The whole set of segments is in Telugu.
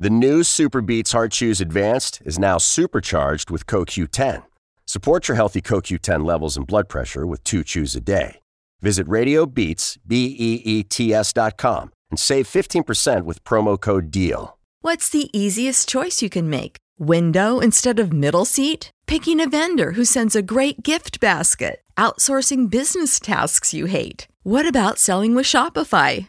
The new Super Beats Heart Chews Advanced is now supercharged with CoQ10. Support your healthy CoQ10 levels and blood pressure with two chews a day. Visit RadioBeats, B-E-E-T-S dot com and save 15% with promo code DEAL. What's the easiest choice you can make? Window instead of middle seat? Picking a vendor who sends a great gift basket? Outsourcing business tasks you hate? What about selling with Shopify?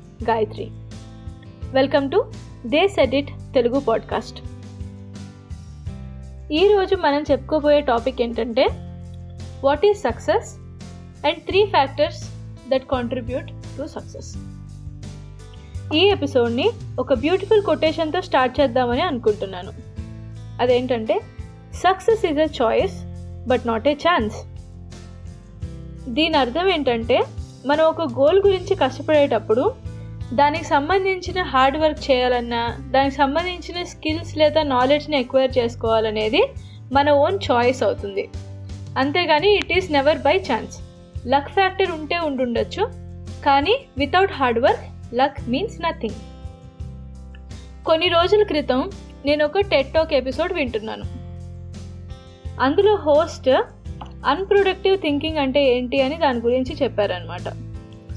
Gayatri. Welcome to the Sedit Telugu podcast. ఈరోజు మనం చెప్పుకోబోయే టాపిక్ ఏంటంటే what is success and three factors that contribute to success. ఈ ఎపిసోడ్ని ఒక బ్యూటిఫుల్ కొటేషన్తో స్టార్ట్ చేద్దామని అనుకుంటున్నాను. అదేంటంటే success is a choice but not a chance. దీని అర్థం ఏంటంటే మనం ఒక గోల్ గురించి కష్టపడేటప్పుడు దానికి సంబంధించిన హార్డ్ వర్క్ చేయాలన్నా దానికి సంబంధించిన స్కిల్స్ లేదా నాలెడ్జ్ని ఎక్వైర్ చేసుకోవాలనేది మన ఓన్ చాయిస్ అవుతుంది. అంతేగాని it is never by chance. Luck factor ఉంటే ఉండుండొచ్చు కానీ without hard work luck means nothing. కొన్ని రోజుల క్రితం నేను ఒక టెట్టాక్ ఎపిసోడ్ వింటున్నాను. అందులో హోస్ట్ అన్ప్రొడక్టివ్ థింకింగ్ అంటే ఏంటి అని దాని గురించి చెప్పారనమాట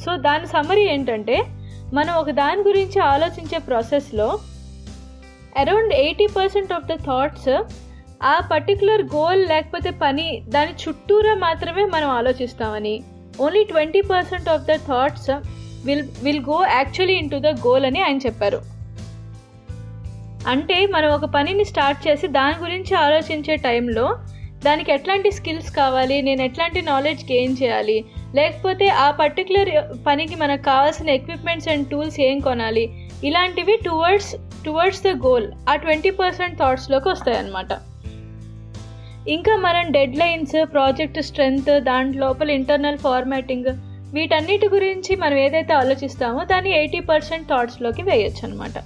సో దాని సమరీ ఏంటంటే మనం ఒక దాని గురించి ఆలోచించే ప్రాసెస్లో around eighty percent of the thoughts ఆ పర్టికులర్ గోల్ లేకపోతే పని దాని చుట్టూరా మాత్రమే మనం ఆలోచిస్తామని. Only twenty percent of the thoughts will will go actually into the goal అని ఆయన చెప్పారు. అంటే మనం ఒక పనిని స్టార్ట్ చేసి దాని గురించి ఆలోచించే టైంలో దానికి ఎట్లాంటి స్కిల్స్ కావాలి నేను ఎట్లాంటి నాలెడ్జ్ గెయిన్ చేయాలి లేకపోతే ఆ పర్టికులర్ పనికి మనకు కావాల్సిన ఎక్విప్మెంట్స్ అండ్ టూల్స్ ఏం కొనాలి? ఇలాంటివి టువర్డ్స్ టువర్డ్స్ ద గోల్ ఆ ట్వంటీ పర్సెంట్ థాట్స్లోకి వస్తాయన్నమాట. ఇంకా మనం డెడ్ లైన్స్ ప్రాజెక్ట్ స్ట్రెంగ్త్ దాని లోపల ఇంటర్నల్ ఫార్మాటింగ్ వీటన్నిటి గురించి మనం ఏదైతే ఆలోచిస్తామో దాన్ని ఎయిటీ పర్సెంట్ థాట్స్లోకి వేయొచ్చు అనమాట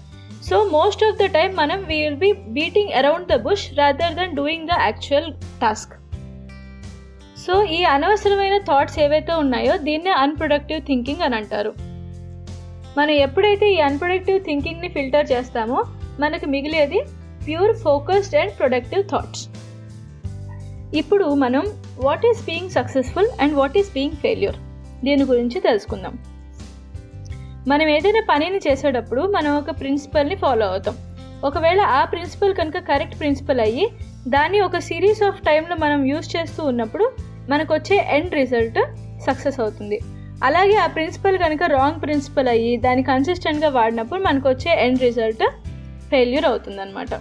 so most of the time మనం we will be beating around the bush rather than doing the actual task so ఈ అనవసరమైన థాట్స్ ఏవైతే ఉన్నాయో దీన్నే అన్ప్రొడక్టివ్ థింకింగ్ అని అంటారు. మనం ఎప్పుడైతే ఈ అన్ప్రొడక్టివ్ థింకింగ్ని ఫిల్టర్ చేస్తామో మనకు మిగిలేది pure focused and productive thoughts ఇప్పుడు మనం what is being successful and what is being failure దీని గురించి తెలుసుకుందాం. మనం ఏదైనా పనిని చేసేటప్పుడు మనం ఒక ప్రిన్సిపల్ని ఫాలో అవుతాం. ఒకవేళ ఆ ప్రిన్సిపల్ కనుక కరెక్ట్ ప్రిన్సిపల్ అయ్యి దాన్ని ఒక సిరీస్ ఆఫ్ టైంలో మనం యూస్ చేస్తూ ఉన్నప్పుడు మనకు వచ్చే ఎండ్ రిజల్ట్ సక్సెస్ అవుతుంది. అలాగే ఆ ప్రిన్సిపల్ కనుక రాంగ్ ప్రిన్సిపల్ అయ్యి దాన్ని కన్సిస్టెంట్గా వాడినప్పుడు మనకు వచ్చే ఎండ్ రిజల్ట్ ఫెయిల్యూర్ అవుతుంది అనమాట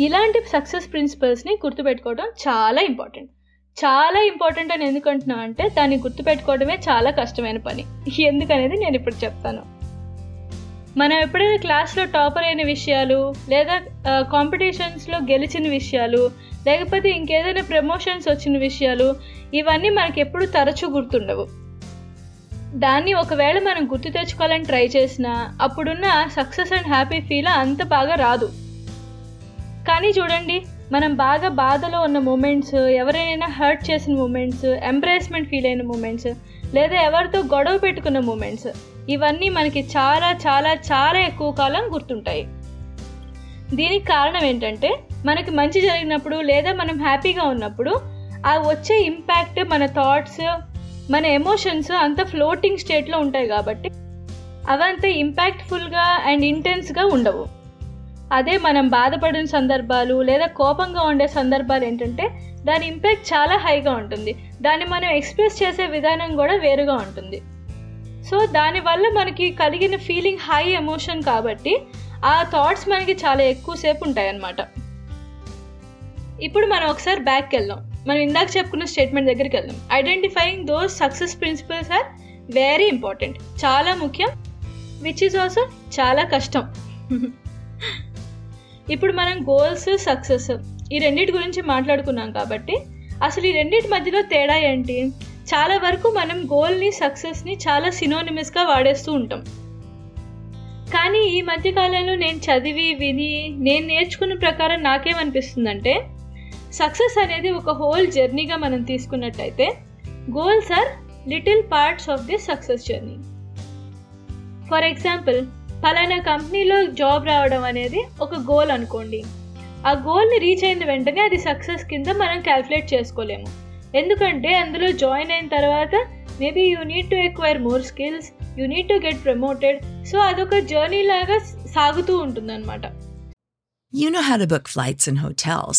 ఇలాంటి సక్సెస్ ప్రిన్సిపల్స్ని గుర్తుపెట్టుకోవడం చాలా ఇంపార్టెంట్ చాలా ఇంపార్టెంట్ అని ఎందుకంటున్నా అంటే దాన్ని గుర్తుపెట్టుకోవడమే చాలా కష్టమైన పని. ఎందుకనేది నేను ఇప్పుడు చెప్తాను. మనం ఎప్పుడైనా క్లాస్లో టాపర్ అయిన విషయాలు లేదా కాంపిటీషన్స్లో గెలిచిన విషయాలు లేకపోతే ఇంకేదైనా ప్రమోషన్స్ వచ్చిన విషయాలు ఇవన్నీ మనకి ఎప్పుడు తరచూ గుర్తుండవు. దాన్ని ఒకవేళ మనం గుర్తు తెచ్చుకోవాలని ట్రై చేసినా అప్పుడున్న సక్సెస్ అండ్ హ్యాపీ ఫీల్ అంత బాగా రాదు. కానీ చూడండి మనం బాగా బాధలో ఉన్న మూమెంట్స్ ఎవరైనా హర్ట్ చేసిన మూమెంట్స్ ఎంబ్రేస్మెంట్ ఫీల్ అయిన మూమెంట్స్ లేదా ఎవరితో గొడవ పెట్టుకున్న మూమెంట్స్ ఇవన్నీ మనకి చాలా చాలా చాలా ఎక్కువ కాలం గుర్తుంటాయి. దీనికి కారణం ఏంటంటే మనకి మంచి జరిగినప్పుడు లేదా మనం హ్యాపీగా ఉన్నప్పుడు ఆ వచ్చే ఇంపాక్ట్ మన థాట్స్ మన ఎమోషన్స్ అంత ఫ్లోటింగ్ స్టేట్లో ఉంటాయి కాబట్టి అవంత ఇంపాక్ట్ఫుల్గా అండ్ ఇంటెన్స్గా ఉండవు. అదే మనం బాధపడిన సందర్భాలు లేదా కోపంగా ఉండే సందర్భాలు ఏంటంటే దాని ఇంపాక్ట్ చాలా హైగా ఉంటుంది. దాన్ని మనం ఎక్స్ప్రెస్ చేసే విధానం కూడా వేరుగా ఉంటుంది. సో దానివల్ల మనకి కలిగిన ఫీలింగ్ హై ఎమోషన్ కాబట్టి ఆ థాట్స్ మనకి చాలా ఎక్కువసేపు ఉంటాయన్నమాట. ఇప్పుడు మనం ఒకసారి బ్యాక్కి వెళ్దాం. మనం ఇందాక చెప్పుకున్న స్టేట్మెంట్ దగ్గరికి వెళ్దాం. Identifying those success principles are very important చాలా ముఖ్యం విచ్ ఈజ్ ఆల్సో చాలా కష్టం. ఇప్పుడు మనం గోల్స్ సక్సెస్ ఈ రెండింటి గురించి మాట్లాడుకున్నాం కాబట్టి అసలు ఈ రెండింటి మధ్యలో తేడా ఏంటి? చాలా వరకు మనం గోల్ని సక్సెస్ని చాలా సినోనిమస్గా వాడేస్తూ ఉంటాం. కానీ ఈ మధ్య కాలంలో నేను చదివి విని నేను నేర్చుకున్న ప్రకారం నాకేమనిపిస్తుందంటే సక్సెస్ అనేది ఒక హోల్ జర్నీగా మనం తీసుకున్నట్టయితే goals are little parts of this success journey. For example ఫలానా కంపెనీలో జాబ్ రావడం అనేది ఒక గోల్ అనుకోండి. ఆ గోల్ని రీచ్ అయిన వెంటనే అది సక్సెస్ కింద మనం క్యాల్కులేట్ చేసుకోలేము. ఎందుకంటే అందులో జాయిన్ అయిన తర్వాత maybe you need to acquire more skills you need to get promoted. So అదొక జర్నీ లాగా సాగుతూ ఉంటుందన్నమాట. You know how to book flights and hotels.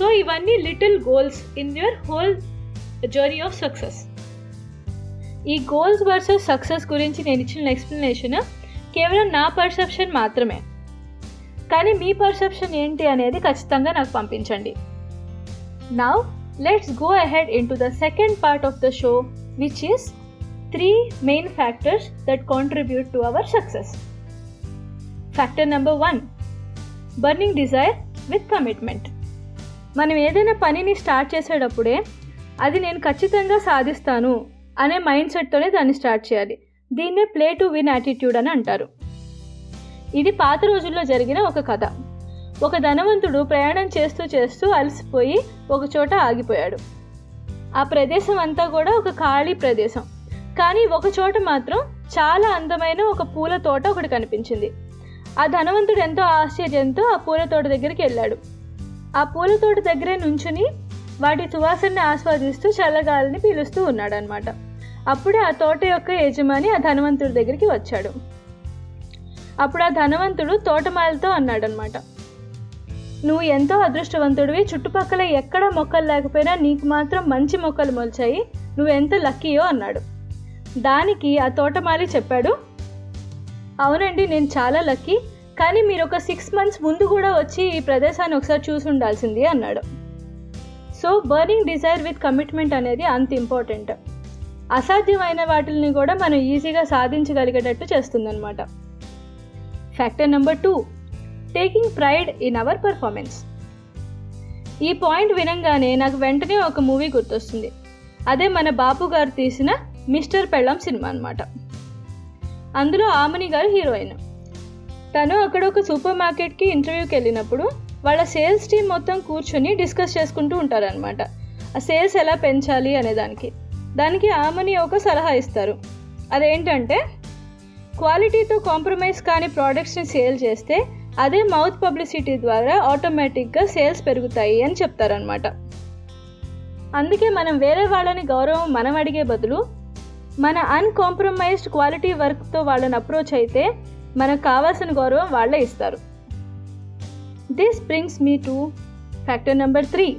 so ఇవన్నీ little goals in your whole journey of success ఈ గోల్స్ వర్సెస్ సక్సెస్ గురించి నేను ఇచ్చిన ఎక్స్ప్లెనేషన్ కేవలం నా పర్సెప్షన్ మాత్రమే. కానీ మీ పర్సెప్షన్ ఏంటి అనేది ఖచ్చితంగా నాకు పంపించండి. Now let's go ahead into the second part of the show which is three main factors that contribute to our success factor number one burning desire with commitment మనం ఏదైనా పనిని స్టార్ట్ చేసేటప్పుడే అది నేను ఖచ్చితంగా సాధిస్తాను అనే మైండ్ సెట్తోనే దాన్ని స్టార్ట్ చేయాలి. దీన్నే ప్లే టు విన్ యాటిట్యూడ్ అని అంటారు. ఇది పాత రోజుల్లో జరిగిన ఒక కథ. ఒక ధనవంతుడు ప్రయాణం చేస్తూ చేస్తూ అలసిపోయి ఒక చోట ఆగిపోయాడు. ఆ ప్రదేశం అంతా కూడా ఒక ఖాళీ ప్రదేశం. కానీ ఒక చోట మాత్రం చాలా అందమైన ఒక పూల తోట ఒకటి కనిపించింది. ఆ ధనవంతుడు ఎంతో ఆశ్చర్యంతో ఆ పూల తోట దగ్గరికి వెళ్ళాడు. ఆ పూల తోట దగ్గరే నుంచుని వాటి సువాసనని ఆస్వాదిస్తూ చల్లగాలిని పీలుస్తూ ఉన్నాడనమాట అప్పుడు అప్పుడే ఆ తోట యొక్క యజమాని ఆ ధనవంతుడి దగ్గరికి వచ్చాడు. అప్పుడు ఆ ధనవంతుడు తోటమాలతో అన్నాడనమాట నువ్వు ఎంతో అదృష్టవంతుడివి. చుట్టుపక్కల ఎక్కడ మొక్కలు లేకపోయినా నీకు మాత్రం మంచి మొక్కలు మొలిచాయి. నువ్వు ఎంత లక్కీయో అన్నాడు. దానికి ఆ తోటమాలి చెప్పాడు. అవునండి నేను చాలా లక్కీ. కానీ మీరు ఒక సిక్స్ మంత్స్ ముందు కూడా వచ్చి ఈ ప్రదేశాన్ని ఒకసారి చూసి ఉండాల్సింది అన్నాడు. So burning desire with commitment అనేది అంత ఇంపార్టెంట్ అసాధ్యమైన వాటిని కూడా మనం ఈజీగా సాధించగలిగేటట్టు చేస్తుందన్నమాట. Factor number two taking pride in our performance ఈ పాయింట్ వినంగానే నాకు వెంటనే ఒక మూవీ గుర్తొస్తుంది. అదే మన బాపు గారు తీసిన మిస్టర్ పెళ్ళం సినిమా అనమాట అందులో ఆమని గారు హీరోయిన్. తను అక్కడ ఒక సూపర్ మార్కెట్కి ఇంటర్వ్యూకి వెళ్ళినప్పుడు వాళ్ళ సేల్స్ టీం మొత్తం కూర్చొని డిస్కస్ చేసుకుంటూ ఉంటారనమాట ఆ సేల్స్ ఎలా పెంచాలి అనే దానికి. దానికి ఆమెని ఒక సలహా ఇస్తారు. అదేంటంటే క్వాలిటీతో కాంప్రమైజ్ కాని ప్రోడక్ట్స్ని సేల్ చేస్తే అదే మౌత్ పబ్లిసిటీ ద్వారా ఆటోమేటిక్గా సేల్స్ పెరుగుతాయి అని చెప్తారనమాట అందుకే మనం వేరే వాళ్ళని గౌరవం మనం అడిగే బదులు మన అన్కాంప్రమైజ్డ్ క్వాలిటీ వర్క్తో వాళ్ళని అప్రోచ్ అయితే మనకు కావాల్సిన గౌరవం వాళ్ళే ఇస్తారు. This brings me to factor number three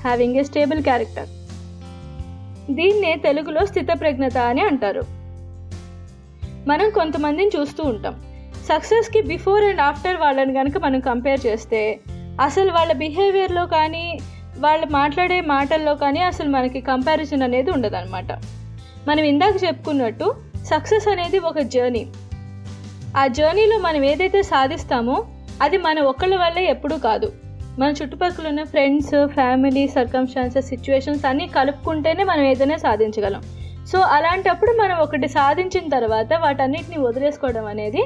having a stable character దీన్నే తెలుగులో స్థితప్రజ్ఞత అని అంటారు. మనం కొంతమందిని చూస్తూ ఉంటాం. సక్సెస్కి బిఫోర్ అండ్ ఆఫ్టర్ వాళ్ళని కనుక మనం కంపేర్ చేస్తే అసలు వాళ్ళ బిహేవియర్లో కానీ వాళ్ళు మాట్లాడే మాటల్లో కానీ అసలు మనకి కంపారిజన్ అనేది ఉండదన్నమాట. మనం ఇందాక చెప్పుకున్నట్టు సక్సెస్ అనేది ఒక జర్నీ ఆ జర్నీలో మనం ఏదైతే సాధిస్తామో అది మన ఒక్కళ్ళ వల్లే ఎప్పుడూ కాదు. మన చుట్టుపక్కల ఉన్న ఫ్రెండ్స్ ఫ్యామిలీ సర్కమ్స్టాన్సెస్ సిచ్యువేషన్స్ అన్నీ కలుపుకుంటేనే మనం ఏదైనా సాధించగలం. సో అలాంటప్పుడు మనం ఒకటి సాధించిన తర్వాత వాటన్నిటిని వదిలేసుకోవడం అనేది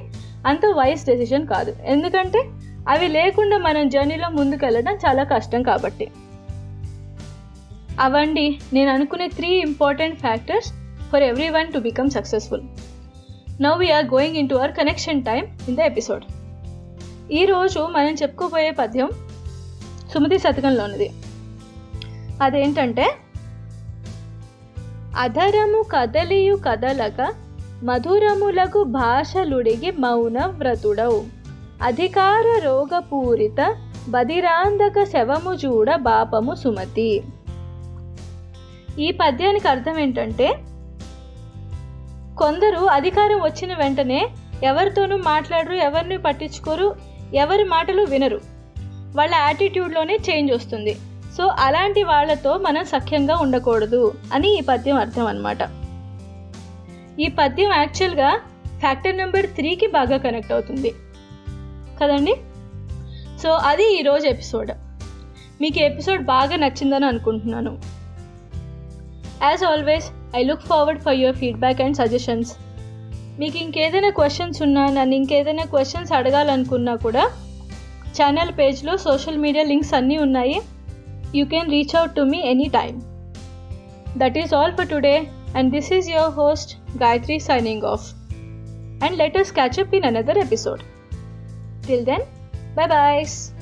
అంత వైస్ డెసిషన్ కాదు. ఎందుకంటే అవి లేకుండా మనం జర్నీలో ముందుకెళ్ళడం చాలా కష్టం కాబట్టి. అవండి నేను అనుకునే three important factors for everyone to become successful now we are going into our connection time in the episode ఈరోజు మనం చెప్పుకోబోయే పద్యం సుమతి శతకంలోనిది. అదేంటంటే అధరము కదలియు కదలక మధురములకు భాషలుడిగి మౌన వ్రతుడవు. అధికార రోగపూరిత బదిరాంధక శవము చూడ బాపము సుమతి. ఈ పద్యానికి అర్థం ఏంటంటే కొందరు అధికారం వచ్చిన వెంటనే ఎవరితోనూ మాట్లాడరు ఎవరిని పట్టించుకోరు ఎవరి మాటలు వినరు. వాళ్ళ యాటిట్యూడ్లోనే చేంజ్ వస్తుంది. సో అలాంటి వాళ్ళతో మనం సఖ్యంగా ఉండకూడదు అని ఈ పద్యం అర్థం అనమాట ఈ పద్యం యాక్చువల్గా ఫ్యాక్టర్ నెంబర్ త్రీకి బాగా కనెక్ట్ అవుతుంది. కదండి? సో అది ఈరోజు ఎపిసోడ్ మీకు ఎపిసోడ్ బాగా నచ్చిందని అనుకుంటున్నాను. As always I look forward for your feedback and suggestions మీకు ఇంకేదైనా క్వశ్చన్స్ ఉన్నా నన్ను ఇంకేదైనా క్వశ్చన్స్ అడగాలనుకున్నా కూడా ఛానల్ పేజ్లో సోషల్ మీడియా లింక్స్ అన్నీ ఉన్నాయి you can reach out to me any time that is all for today and this is your host Gayatri signing off and let us catch up in another episode. Till then, bye bye.